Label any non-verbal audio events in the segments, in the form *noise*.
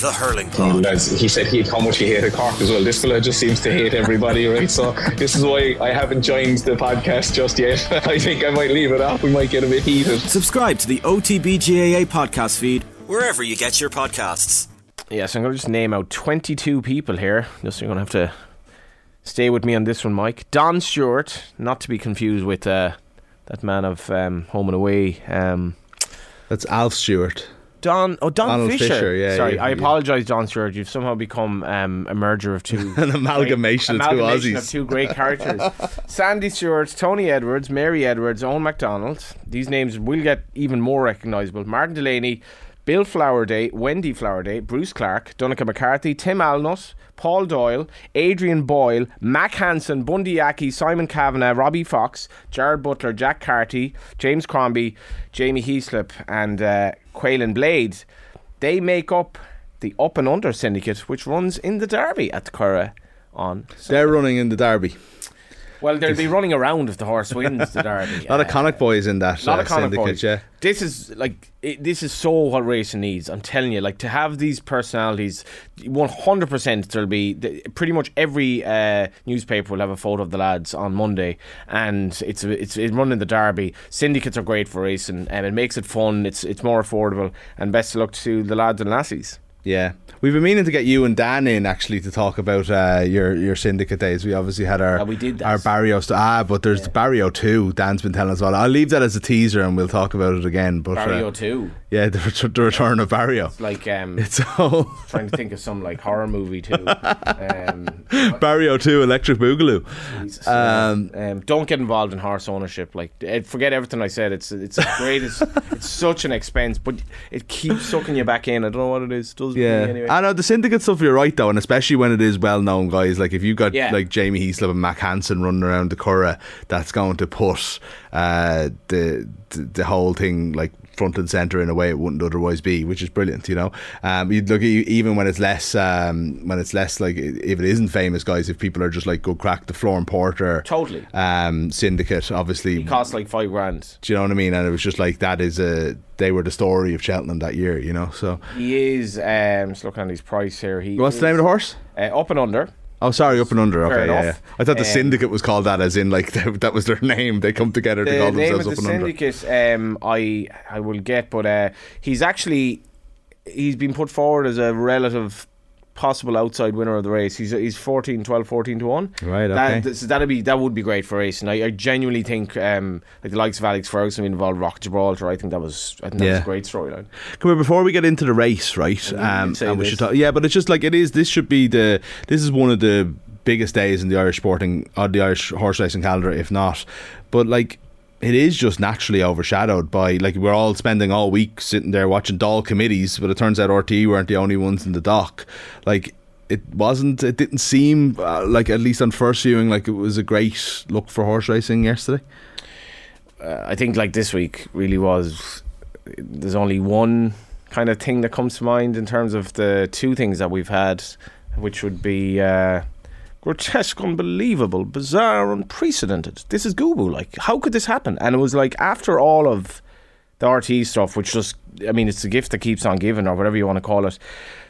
The Hurling He, Pod. he said he how much he hated Cork as well. This fella just seems to hate everybody, right? So this is why I haven't joined the podcast just yet. *laughs* I think I might leave it off. We might get a bit heated. Subscribe to the OTBGAA podcast feed wherever you get your podcasts. Yes, I'm going to just name out 22 people here. Just you're going to have to stay with me on this one, Mike. Don Stewart, not to be confused with uh, that man of um, Home and Away. Um, That's Alf Stewart. Don, oh Don Donald Fisher. Fisher, yeah, Sorry, yeah, I yeah. apologise, Don Stewart. You've somehow become um, a merger of two, *laughs* An amalgamation of two amalgamation Aussies. of two great characters. *laughs* Sandy Stewart, Tony Edwards, Mary Edwards, Owen MacDonald. These names will get even more recognisable. Martin Delaney, Bill Flowerday, Wendy Flowerday, Bruce Clark, Donica McCarthy, Tim Alnut, Paul Doyle, Adrian Boyle, Mack Hansen, Bundee Aki, Simon Kavanagh, Robbie Fox, Jarrad Butler, Jack Carty, James Crombie, Jamie Heaslip, and uh, Caolin Blade. They make up the Up and Under syndicate, which runs in the Derby at the Curragh on. They're running in the Derby. Well, they'll be running around if the horse wins the *laughs* Derby. A lot of Connacht boys in that A lot uh, of Connacht boys. yeah. This is like it, this is so what racing needs. I'm telling you, like to have these personalities, 100. percent There'll be pretty much every uh, newspaper will have a photo of the lads on Monday, and it's it's, it's running the Derby. Syndicates are great for racing, and it makes it fun. It's it's more affordable, and best of luck to the lads and lassies. Yeah. We've been meaning to get you and Dan in actually to talk about uh, your your syndicate days. We obviously had our Yeah, we did our Barrio st- ah, but there's Barrio two. Dan's been telling us about. it. I'll leave that as a teaser and we'll talk about it again. But Barrio uh, too, yeah, the, ret- the return of Barrio. like um, *laughs* It's all trying to think of some like horror movie too. *laughs* Um, Barrio two, Electric Boogaloo. Jesus, Um, um, don't get involved in horse ownership. Like, eh, forget everything I said. It's it's great. It's, it's such an expense, but it keeps sucking you back in. I don't know what it is. It does Yeah, anyway. I know the syndicate stuff. You're right though, and especially when it is well-known guys. Like if you've got Yeah. like Jamie Heaslip and Mack Hansen running around the Curragh, that's going to put uh, the, the the whole thing like front and center in a way it wouldn't otherwise be, which is brilliant. You know, um, you look at you, even when it's less um, when it's less like if it isn't famous guys, if people are just like go crack the Flooring Porter Totally. um, syndicate, obviously. it costs like five grand. do you know what I mean? And it was just like that is a they were the story of Cheltenham that year. You know, so He is. Um, just looking at his price here. He what's is, the name of the horse? Uh, up and under. Oh, sorry, up and under. Okay, yeah, yeah. I thought the Um, syndicate was called that, as in like *laughs* that was their name. They come together to The call themselves the up and under. syndicate, um, I I will get, but uh, he's actually he's been put forward as a relative possible outside winner of the race. He's he's 14, 12, 14 to one. Right, That, okay. so that'd be that would be great for racing. I, I genuinely think um, like the likes of Alex Ferguson being involved, Rock Gibraltar. I think that was I think that was a great storyline. Come here before we get into the race, right? Um, and we this. should talk. Yeah, but it's just like it is. This should be the. This is one of the biggest days in the Irish sporting, or the Irish horse racing calendar, if not. But like. It is just naturally overshadowed by like we're all spending all week sitting there watching Dáil committees, but it turns out RTE weren't the only ones in the dock. Like it wasn't. It didn't seem uh, like at least on first viewing like it was a great look for horse racing yesterday. uh, I think like this week really was. There's only one kind of thing that comes to mind in terms of the two things that we've had, which would be uh, grotesque, unbelievable, bizarre, unprecedented. This is Gubu. Like, how could this happen? And it was like after all of the RTE stuff, which just, I mean, it's a gift that keeps on giving, or whatever you want to call it.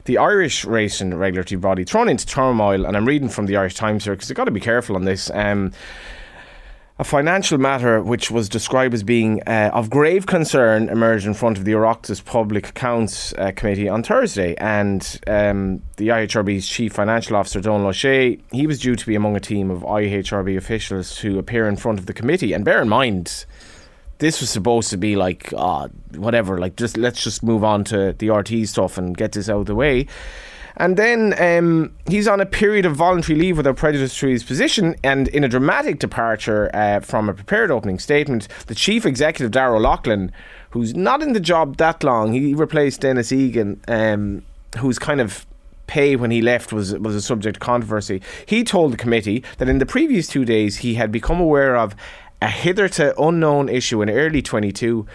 The Irish racing regulatory body thrown into turmoil, and I'm reading from the Irish Times here because they've got to be careful on this. Um, a financial matter which was described as being uh, of grave concern emerged in front of the Oireachtas Public Accounts uh, Committee on Thursday. And um, the IHRB's chief financial officer, Donal O'Shea, he was due to be among a team of IHRB officials to appear in front of the committee. And bear in mind, this was supposed to be like, uh, whatever, like just let's just move on to the RTE stuff and get this out of the way. And then um, he's on a period of voluntary leave without prejudice to his position. And in a dramatic departure uh, from a prepared opening statement, the chief executive, Darragh O'Loughlin, who's not in the job that long, he replaced Denis Egan, um, who's kind of pay when he left was was a subject of controversy. He told the committee that in the previous two days he had become aware of a hitherto unknown issue in early 22,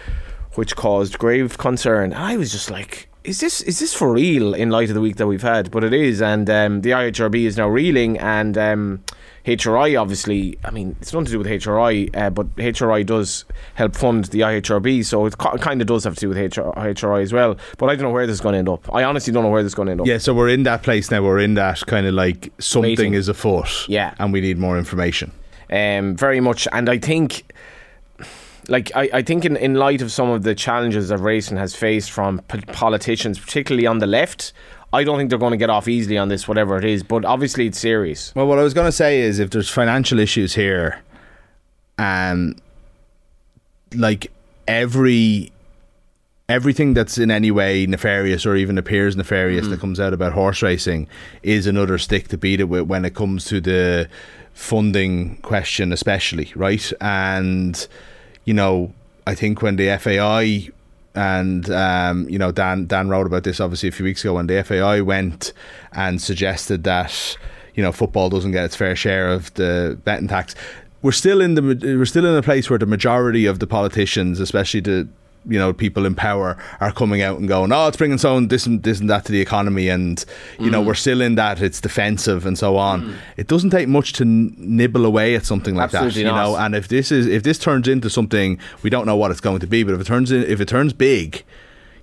which caused grave concern. And I was just like, is this is this for real in light of the week that we've had? But it is, and um, the IHRB is now reeling, and um, HRI obviously. I mean, it's nothing to do with HRI, uh, but HRI does help fund the IHRB, so it kind of does have to do with HR, HRI as well. But I don't know where this is going to end up. I honestly don't know where this is going to end up. Yeah, so we're in that place now. We're in that kind of like something Waiting. is afoot. Yeah. and we need more information. um, very much. And I think, like, I, I think in, in light of some of the challenges that racing has faced from p- politicians, particularly on the left, I don't think they're going to get off easily on this, whatever it is. But obviously, it's serious. Well, what I was going to say is if there's financial issues here, and like every everything that's in any way nefarious or even appears nefarious mm-hmm. that comes out about horse racing is another stick to beat it with when it comes to the funding question, especially right. And you know, I think when the FAI and um, you know Dan Dan wrote about this obviously a few weeks ago when the FAI went and suggested that you know football doesn't get its fair share of the betting tax. We're still in the we're still in a place where the majority of the politicians, especially the you know people in power, are coming out and going, "Oh, it's bringing so and this and this and that to the economy," and you Mm. know we're still in that it's defensive and so on. It doesn't take much to n- nibble away at something like Absolutely that, you not. know. And if this is if this turns into something we don't know what it's going to be, but if it turns in, if it turns big,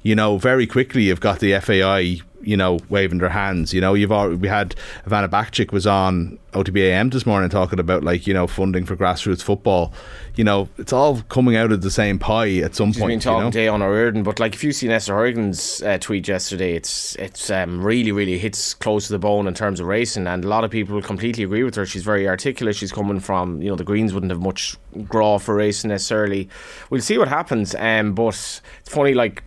you know, very quickly you've got the FAI, you know, waving their hands. You know, you've already, we had Ivana Bacik was on OTBAM this morning talking about like you know funding for grassroots football. You know, it's all coming out of the same pie at some She's been point. You talking know? today on O'Riordan, but like if you see Neasa Hourigan's uh, tweet yesterday, it's it's um, really really hits close to the bone in terms of racing, and a lot of people completely agree with her. She's very articulate. She's coming from you know the Greens wouldn't have much graw for racing necessarily. We'll see what happens. Um, but it's funny like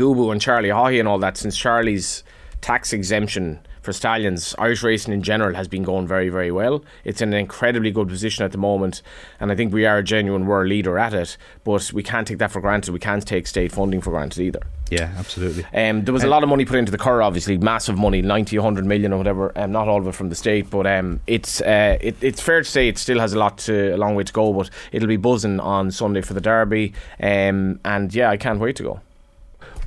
Gubu and Charlie Haughey and all that since Charlie's tax exemption for stallions, Irish racing in general has been going very, very well. It's in an incredibly good position at the moment, and I think we are a genuine world leader at it. But we can't take that for granted. We can't take state funding for granted either. Yeah, absolutely. Um, there was a lot of money put into the Cur, obviously, massive money, 90, 100 million or whatever. Um, not all of it from the state, but um, it's uh, it, it's fair to say it still has a lot to a long way to go. But it'll be buzzing on Sunday for the Derby, um, and yeah, I can't wait to go.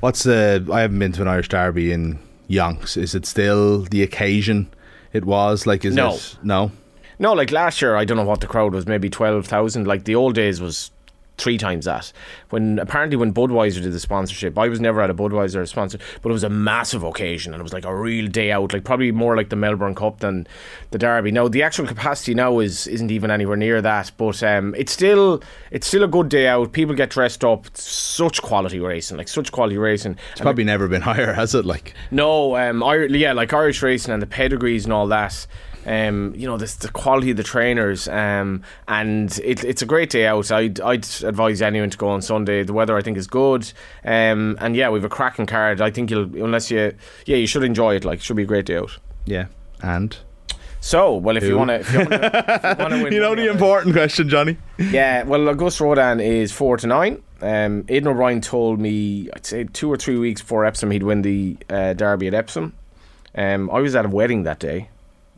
What's the? I haven't been to an Irish Derby in yonks. Is it still the occasion? It was like is No. it no? No, like last year, I don't know what the crowd was, maybe 12,000. Like the old days was three times that. When apparently when Budweiser did the sponsorship, I was never at a Budweiser sponsor, but it was a massive occasion and it was like a real day out, like probably more like the Melbourne Cup than the Derby. Now the actual capacity now is isn't even anywhere near that, but um, it's still it's still a good day out. People get dressed up. It's such quality racing, like such quality racing. It's probably never been *laughs* higher, has it? Like No, um, Ir- yeah, like Irish racing and the pedigrees and all that. Um, you know, this the quality of the trainers, um, and it, it's a great day out. I'd, I'd advise anyone to go on Sunday. The weather, I think, is good, um, and yeah, we've a cracking card. I think you'll, unless you, yeah, you should enjoy it. Like, it should be a great day out. yeah, and So, well, if you want to, you want to *laughs* win, you know the important question, Johnny. yeah, well, Auguste Rodin is four to nine. Um, Aidan O'Brien told me, I'd say two or three weeks before Epsom, he'd win the uh, Derby at Epsom. Um, I was at a wedding that day,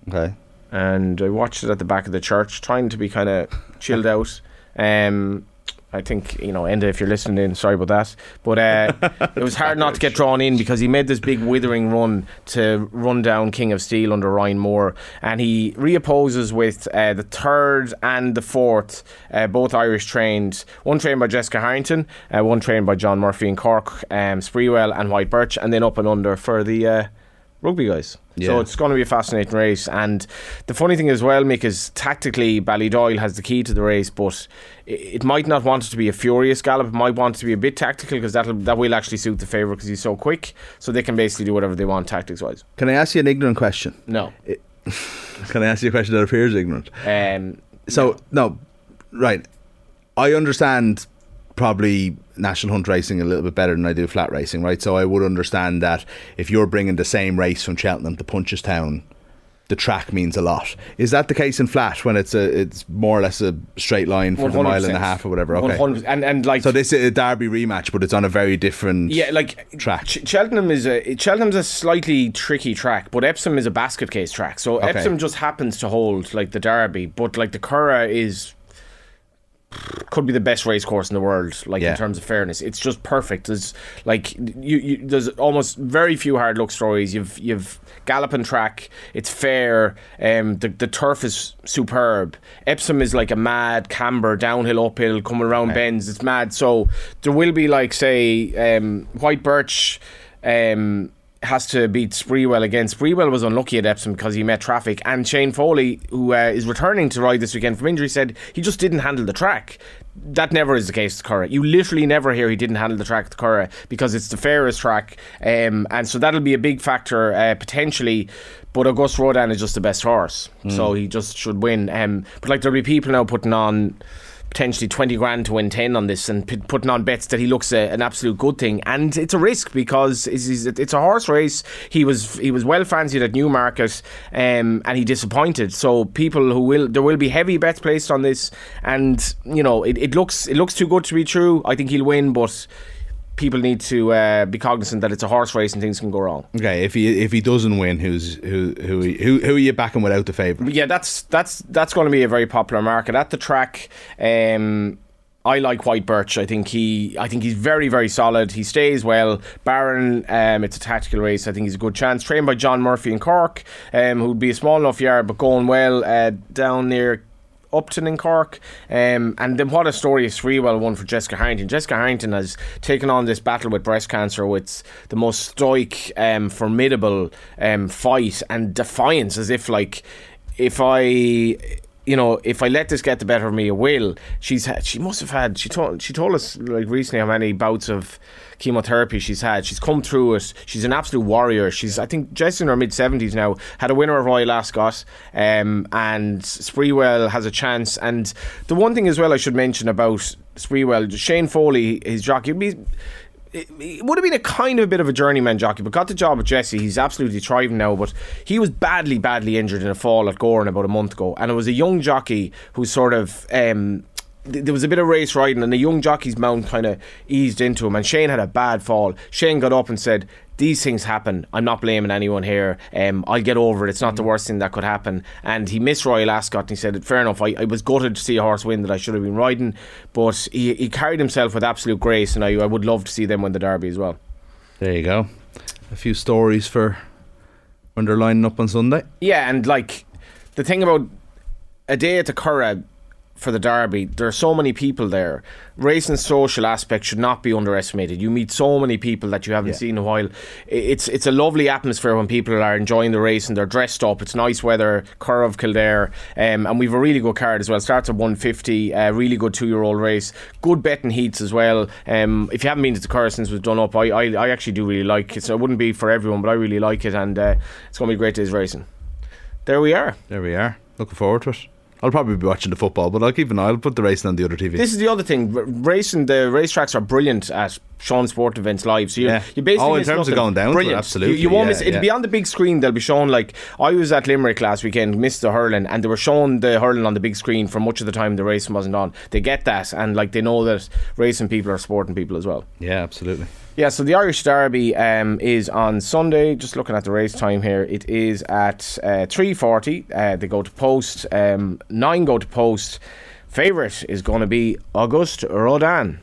Okay. and I watched it at the back of the church, trying to be kind of chilled out. Um, I think you know, Enda, if you're listening in, sorry about that, but uh, it was hard not to get drawn in because he made this big withering run to run down King of Steel under Ryan Moore, and he reopposes with uh, the third and the fourth, uh, both Irish trained, one trained by Jessica Harrington, uh, one trained by John Murphy in Cork, um, Sprewell and White Birch, and then up and under for the. Rugby guys, so it's going to be a fascinating race. And the funny thing as well, Mick, is tactically Ballydoyle has the key to the race, but it, might not want it to be a furious gallop. It might want it to be a bit tactical because that that will actually suit the favourite because he's so quick. So they can basically do whatever they want tactics wise. Can I ask you an ignorant question? No, *laughs* Can I ask you a question that appears ignorant? um, So no, right. I understand probably national hunt racing a little bit better than I do flat racing, right? So I would understand that if you're bringing the same race from Cheltenham to Punchestown, the track means a lot. Is that the case in flat when it's a it's more or less a straight line for the mile and a half or whatever? Okay. 100%. and and like So this is a Derby rematch, but it's on a very different. Yeah, like track. Ch- Cheltenham is a Cheltenham's a slightly tricky track, but Epsom is a basket case track. So Okay. Epsom just happens to hold like the Derby, but like the Curragh is could be the best race course in the world, like Yeah. in terms of fairness. It's just perfect. There's like you, you there's almost very few hard luck stories. You've you've galloping track. It's fair. Um, the the turf is superb. Epsom is like a mad camber, downhill, uphill, coming around bends. It's mad. So there will be like say um, White Birch. Um, has to beat Sprewell again. Sprewell was unlucky at Epsom because he met traffic, and Shane Foley, who uh, is returning to ride this weekend from injury, said he just didn't handle the track. That never is the case at Curragh. You literally never hear he didn't handle the track at Curragh because it's the fairest track, um, and so that'll be a big factor uh, potentially. But Auguste Rodin is just the best horse, so he just should win. Um, but like there'll be people now putting on potentially 20 grand to win 10 on this and p- putting on bets that he looks a, an absolute good thing. And it's a risk because it's, it's a horse race. He was he was well fancied at Newmarket um, and he disappointed. So people who will there will be heavy bets placed on this. And you know it, it looks it looks too good to be true. I think he'll win but people need to uh, be cognizant that it's a horse race and things can go wrong Okay, if he if he doesn't win, who's who who who who are you backing without the favourite? yeah, that's that's that's going to be a very popular market at the track. Um, I like White Birch. I think he, I think he's very, very solid. He stays well. Barron, um, it's a tactical race. I think he's a good chance. Trained by John Murphy in Cork, um, who'd be a small enough yard, but going well uh, down near Upton in Cork. Um, and then what a story is Sprewell won for Jessica Harrington. Jessica Harrington has taken on this battle with breast cancer with the most stoic, um, formidable um, fight and defiance, as if like if I. You know, if I let this get the better of me, it will. She's had, she must have had. She told she told us like recently how many bouts of chemotherapy she's had. She's come through it. She's an absolute warrior. She's I think just in her mid seventies now. Had a winner of Royal Ascot, um, and Sprewell has a chance. And the one thing as well I should mention about Sprewell, Shane Foley, his jockey, it it would have been a kind of a bit of a journeyman jockey, but got the job with Jesse. He's absolutely thriving now, but he was badly, badly injured in a fall at Gowran about a month ago, and it was a young jockey who sort of. Um, there was a bit of race riding, and the young jockey's mount kind of eased into him. And Shane had a bad fall. Shane got up and said, "These things happen. I'm not blaming anyone here. Um, I'll get over it. It's not the worst thing that could happen." And he missed Royal Ascot, and he said, "Fair enough. I, I was gutted to see a horse win that I should have been riding, but he, he carried himself with absolute grace, and I, I would love to see them win the Derby as well." There you go. A few stories for when they're lining up on Sunday. Yeah, and like the thing about a day at the Curragh for the Derby, there are so many people there. Race and social aspect should not be underestimated. You meet so many people that you haven't Yeah. seen in a while. It's it's a lovely atmosphere when people are enjoying the race and they're dressed up. It's nice weather. Of Kildare, um, and we've a really good card as well. Starts at one fifty. Uh, really good two year old race. Good betting heats as well. Um, if you haven't been to the Curragh since it was done up, I, I I actually do really like it. So it wouldn't be for everyone, but I really like it, and uh, it's going to be a great days racing. There we are. There we are. Looking forward to it. I'll probably be watching the football, but I'll keep an eye. I'll put the racing on the other TV. This is the other thing. R- racing, the racetracks are brilliant at Sean Sport events live. So you, Yeah. you're basically Oh, in terms of going down it, brilliant. absolutely, You, you won't yeah, miss. It'll yeah. be on the big screen. They'll be shown like I was at Limerick last weekend, missed the hurling, and they were showing the hurling on the big screen for much of the time the racing wasn't on. They get that, and like they know that racing people are sporting people as well. yeah, absolutely. Yeah, so the Irish Derby um, is on Sunday. Just looking at the race time here, it is at uh, three forty. Uh, they go to post. Um, nine go to post. Favorite is going to be Auguste Rodin.